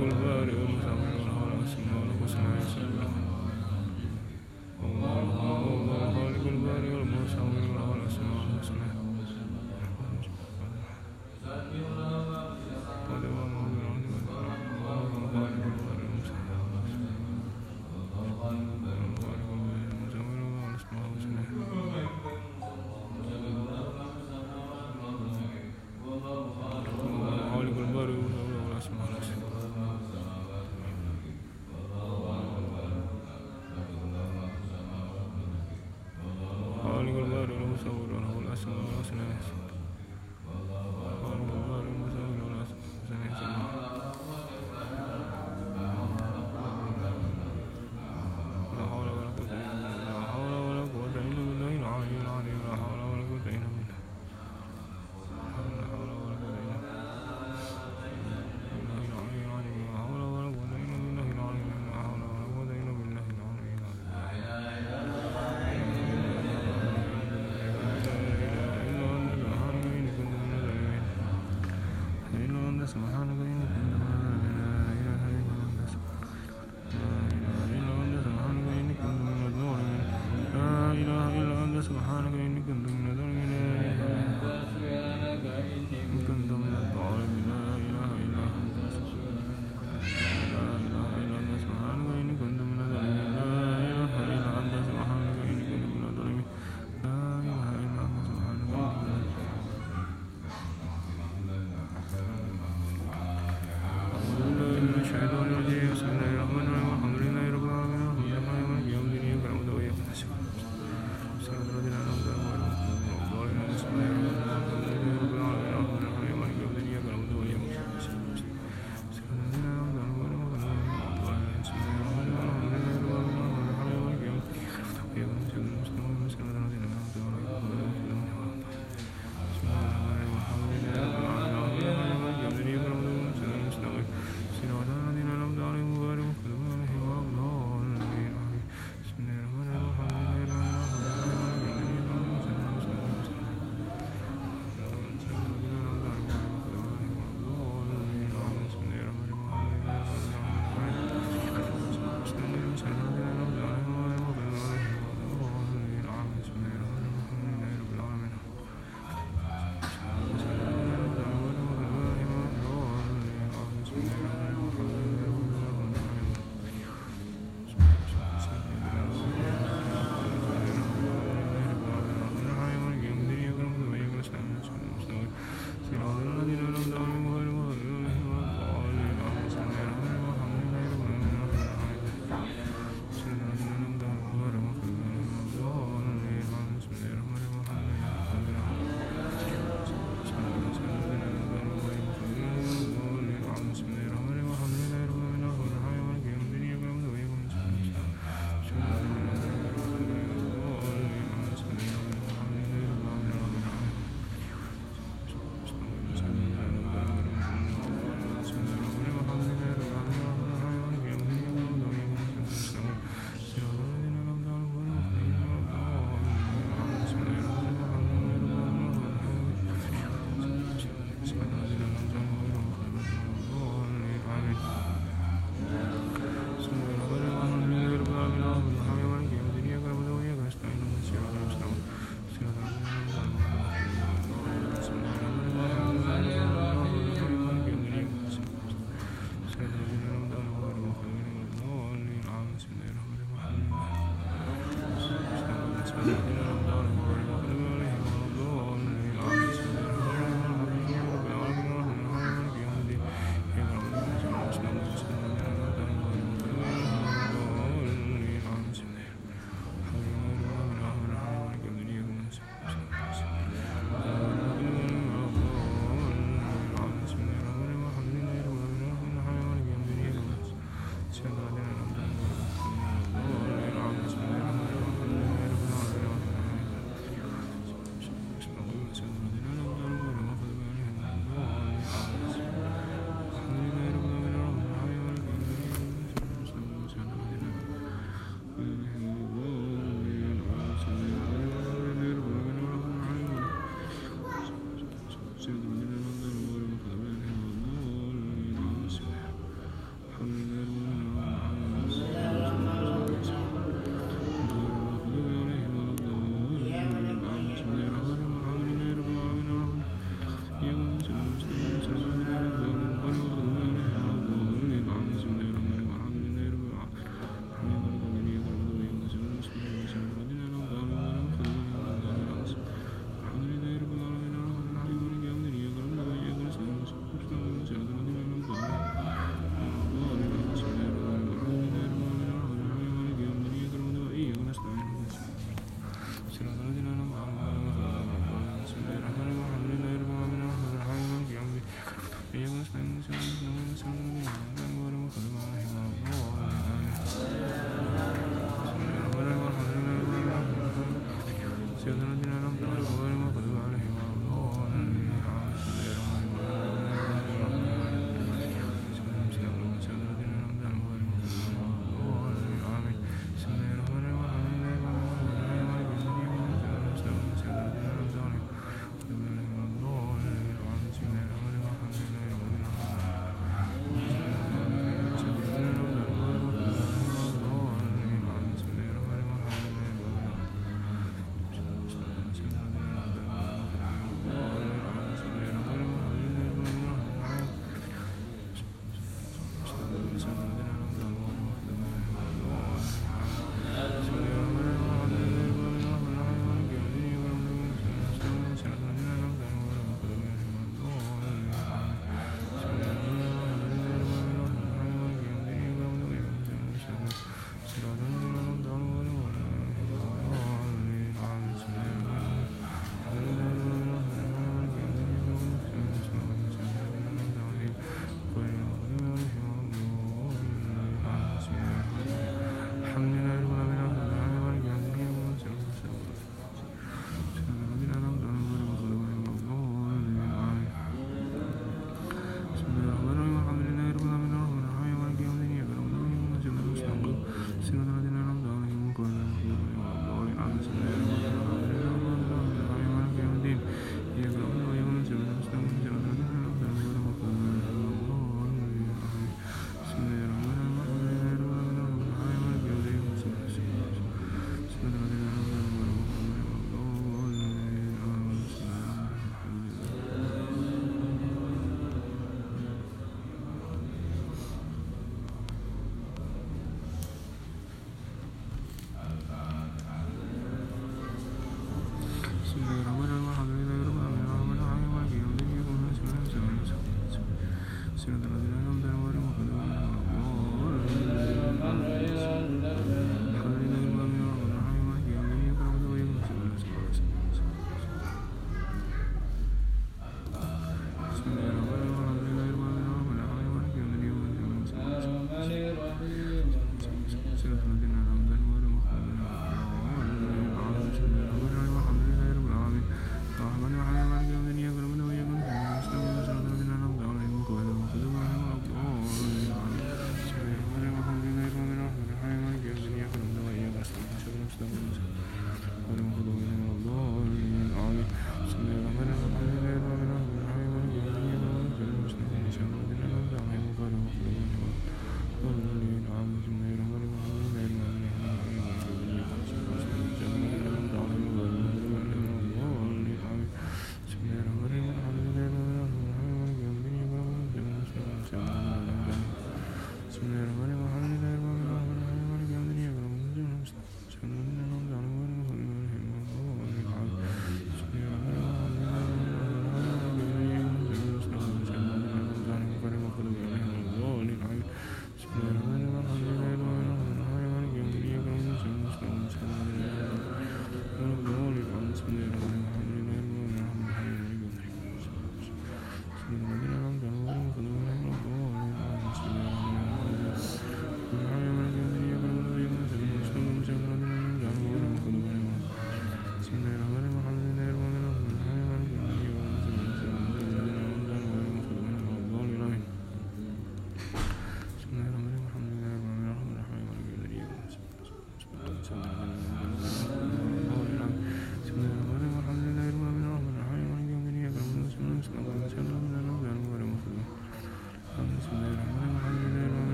Gulvaru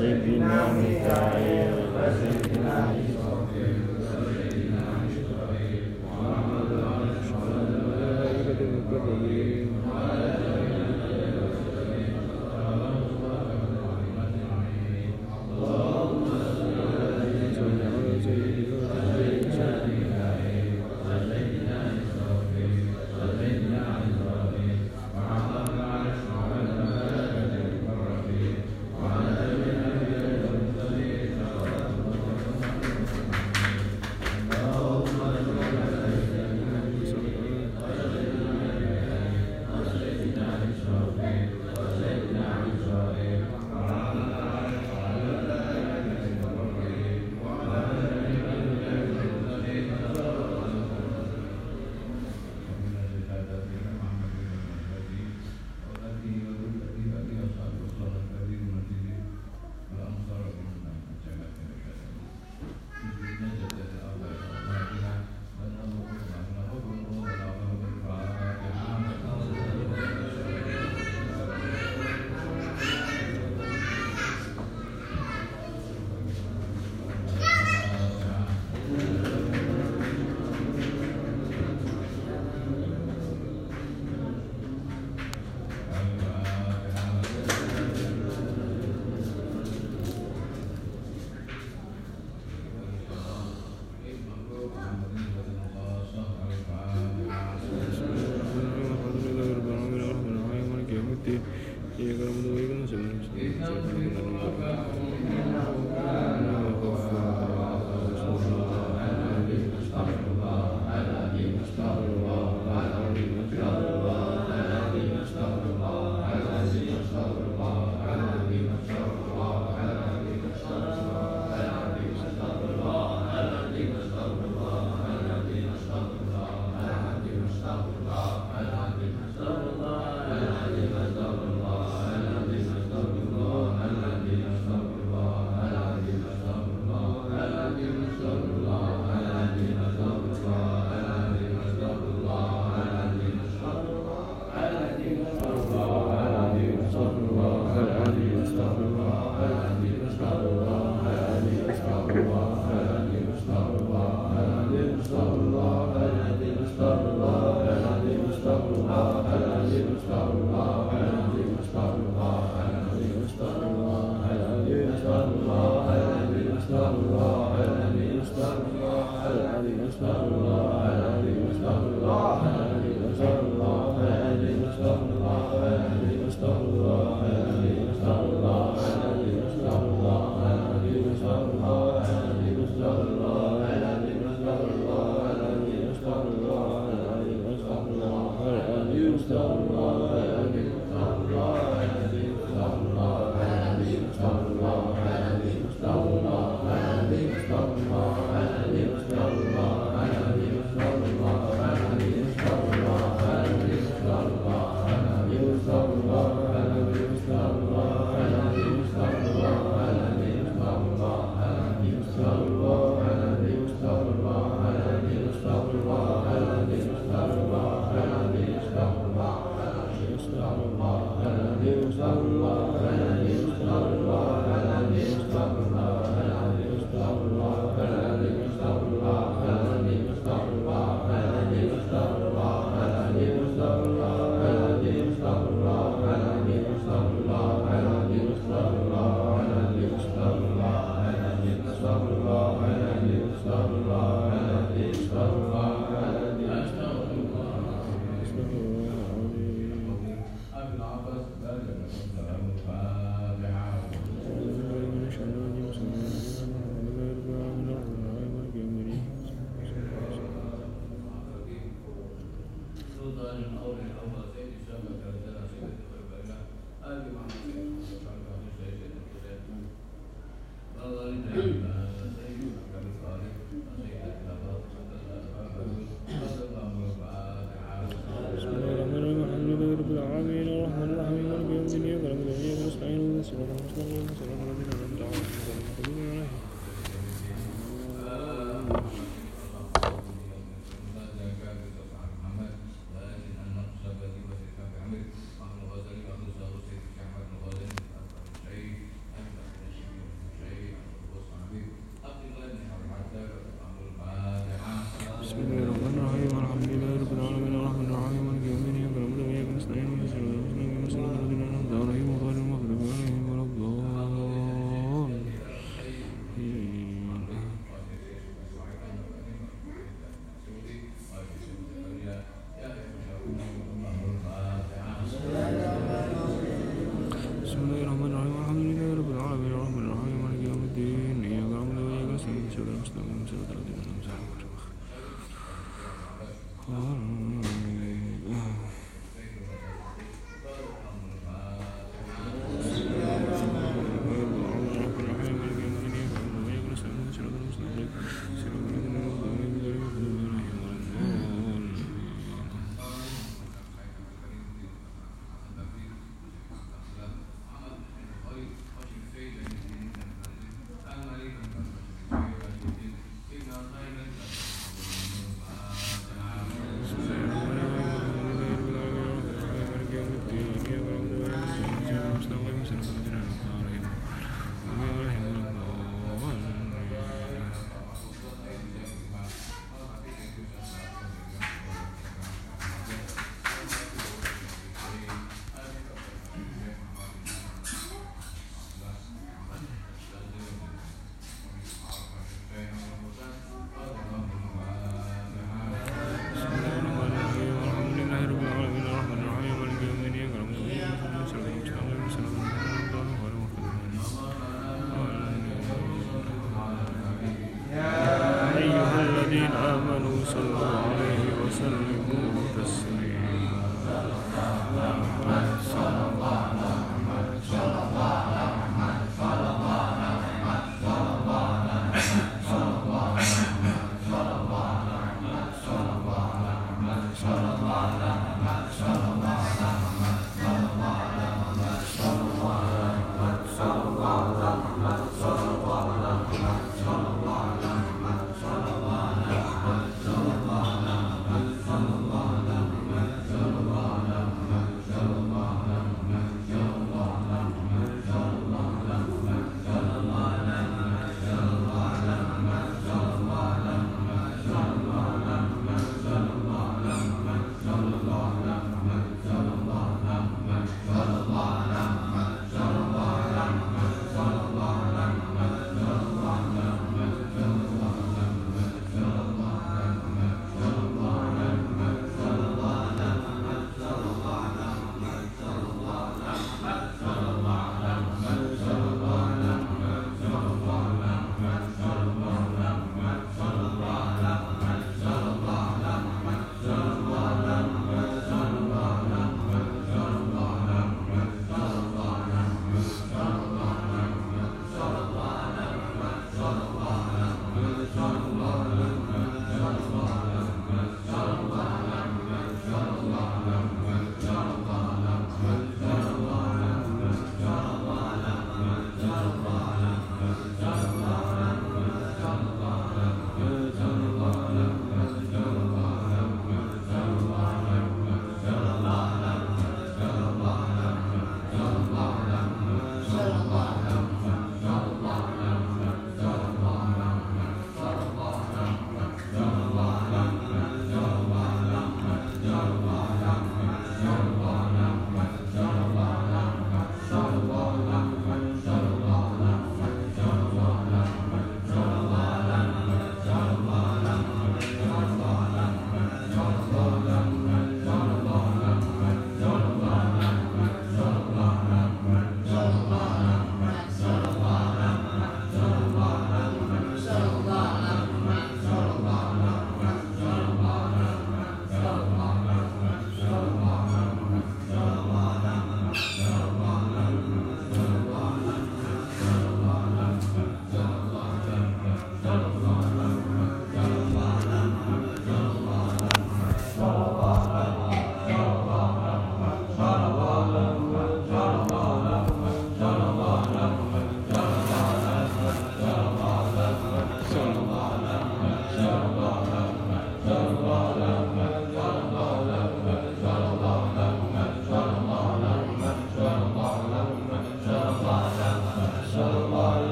Sayyidina Mikail, Sayyidina Sarva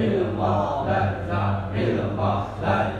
Illallah, la la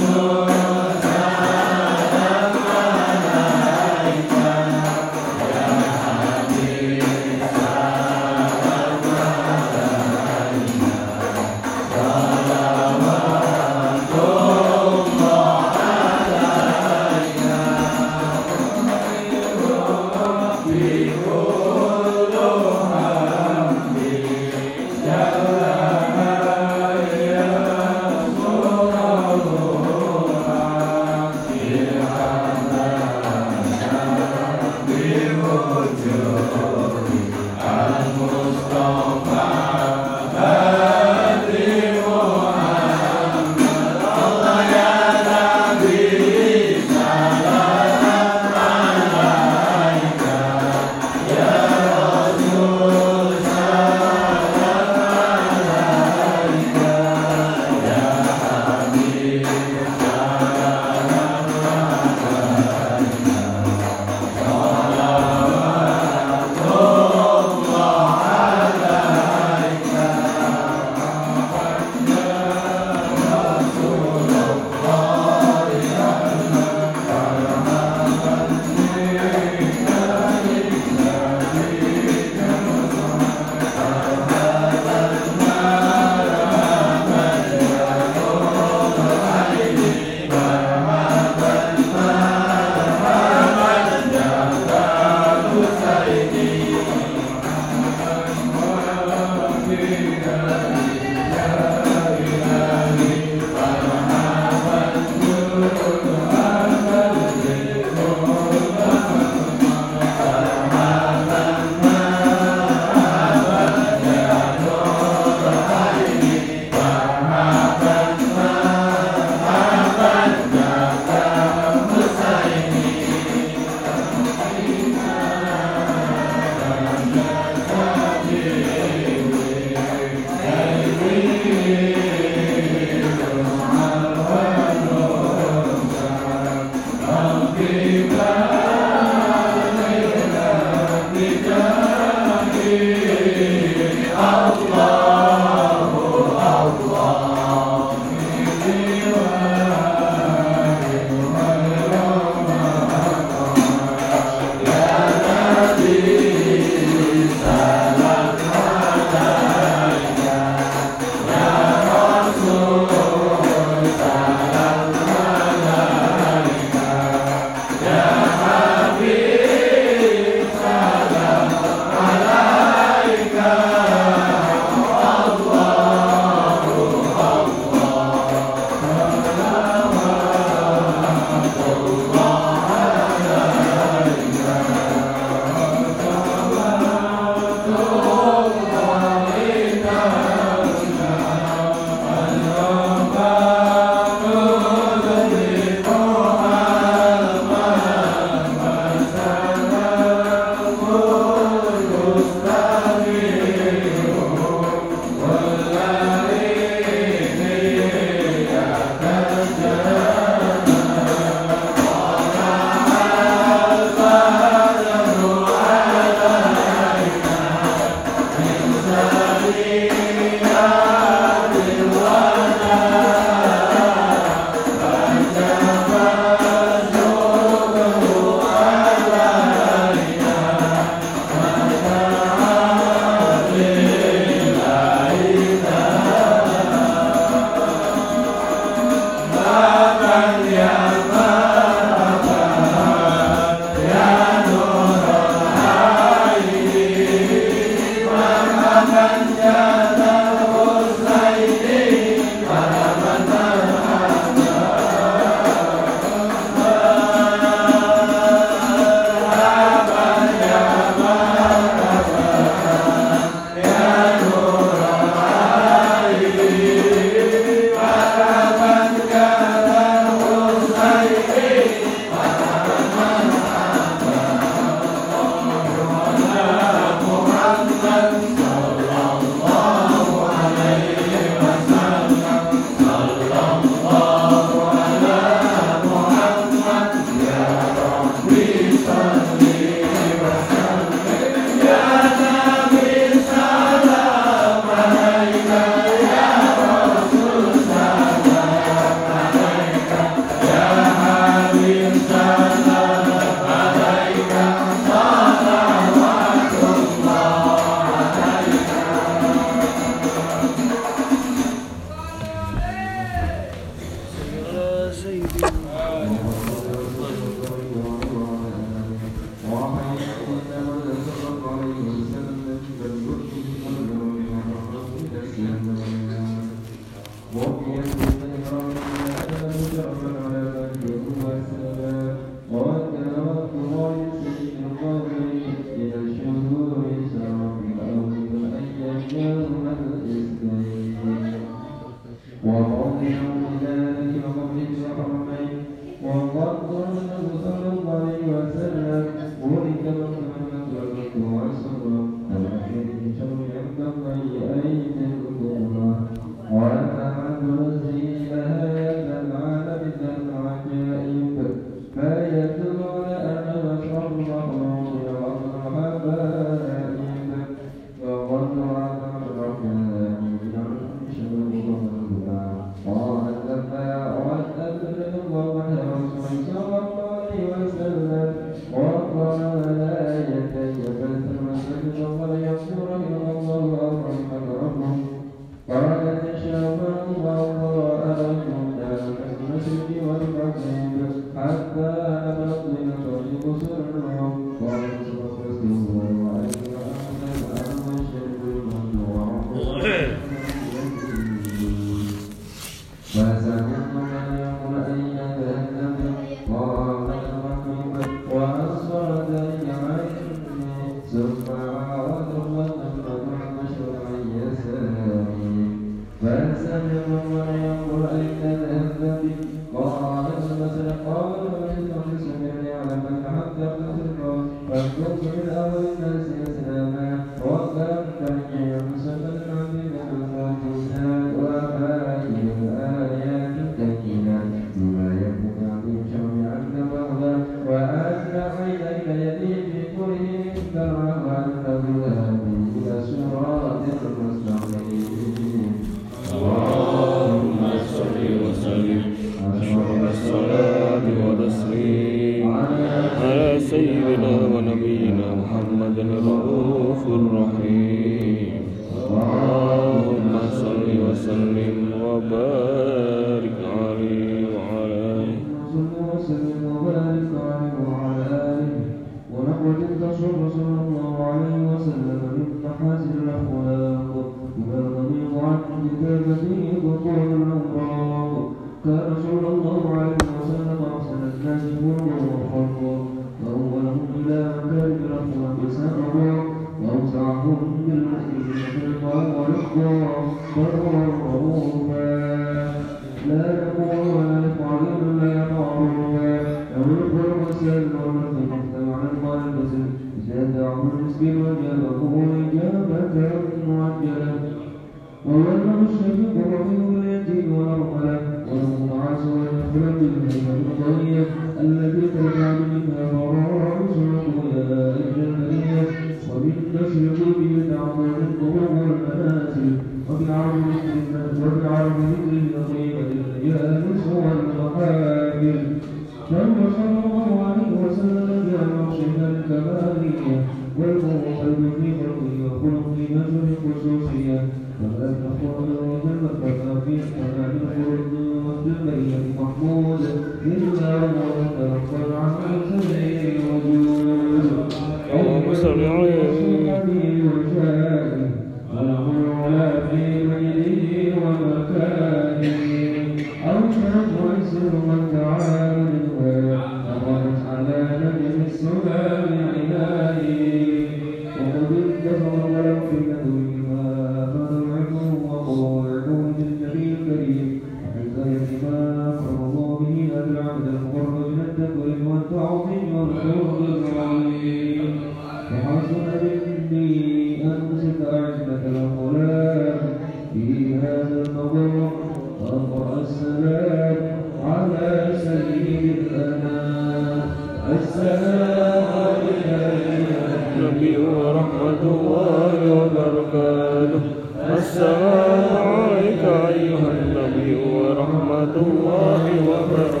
السلام عليك أيها النبي ورحمة الله وبركاته.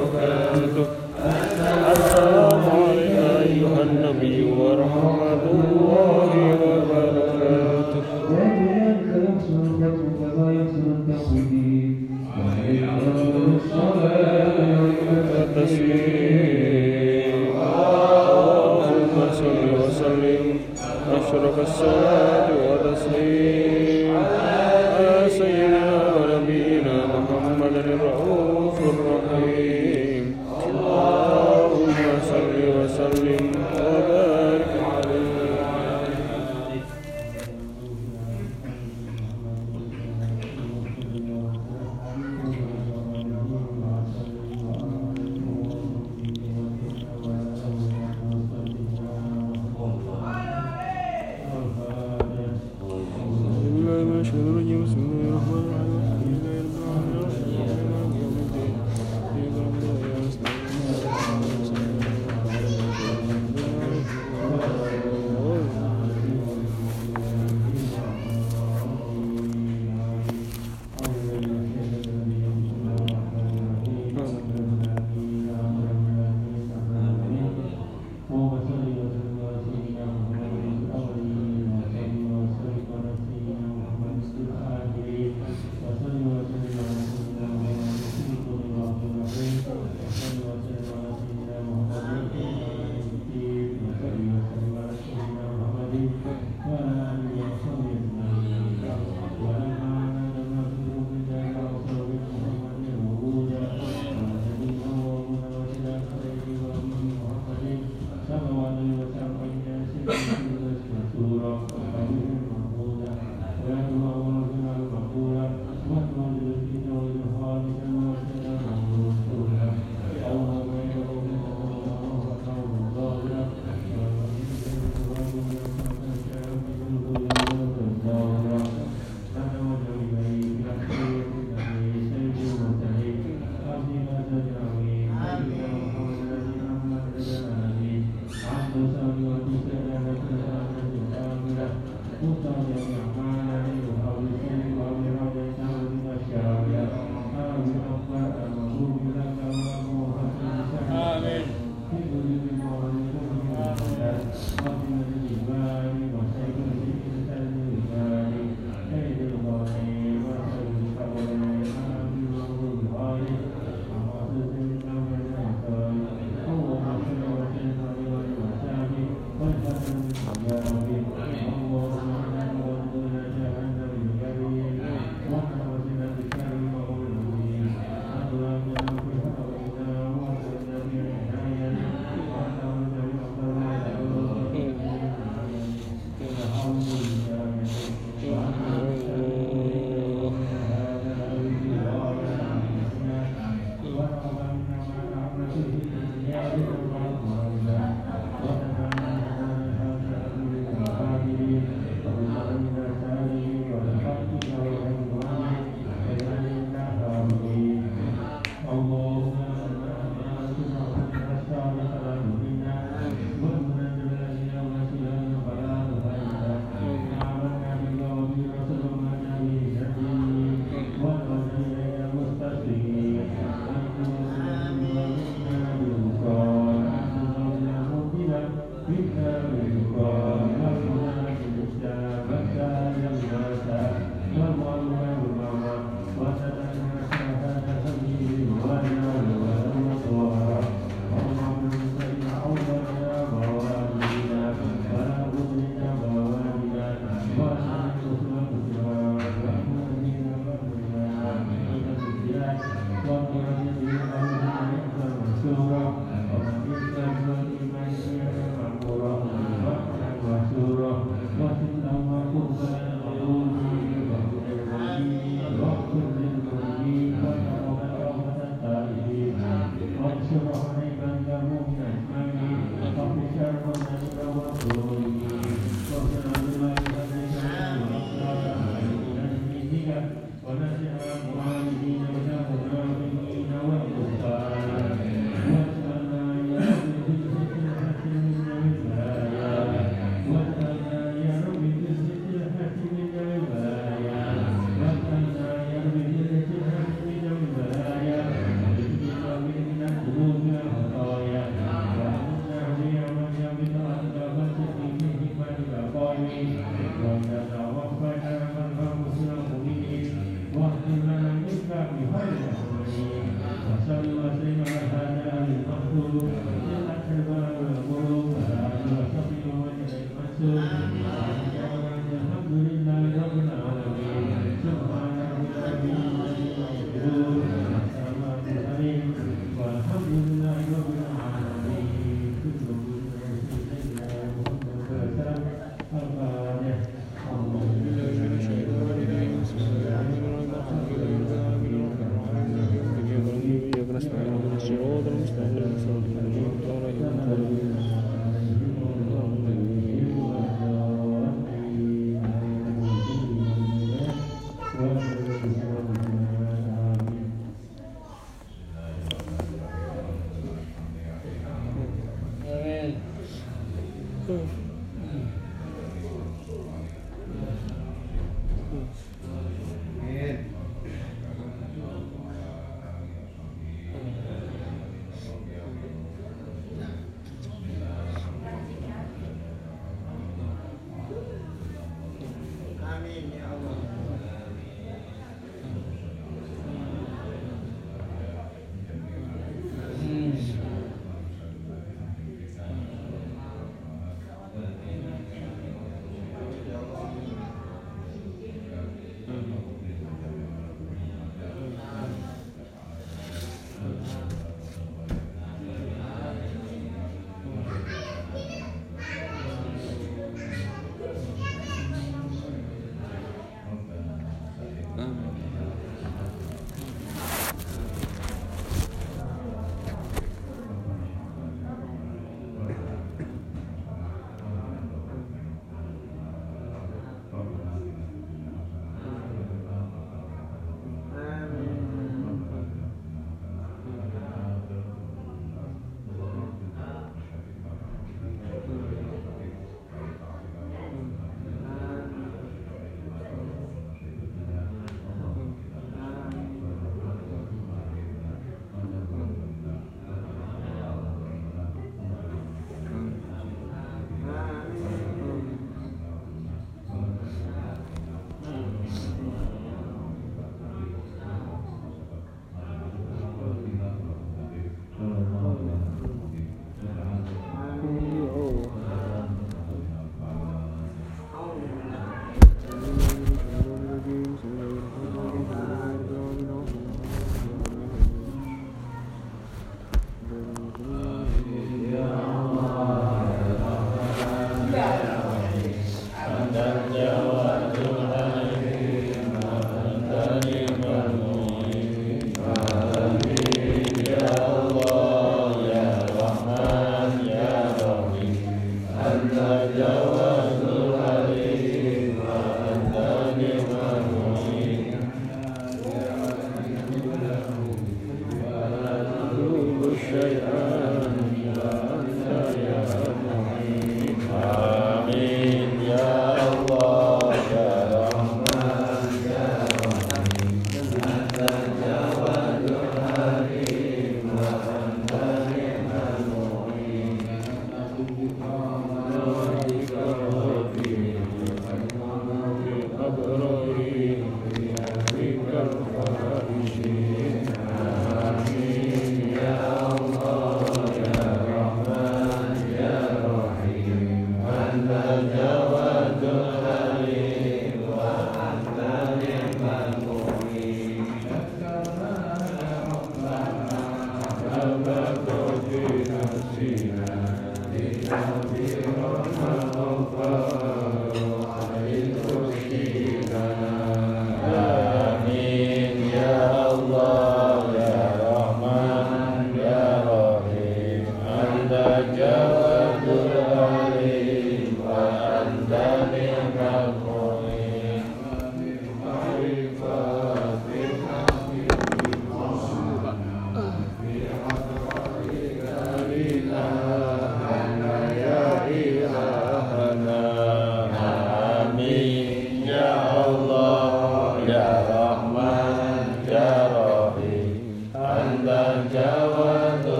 Amin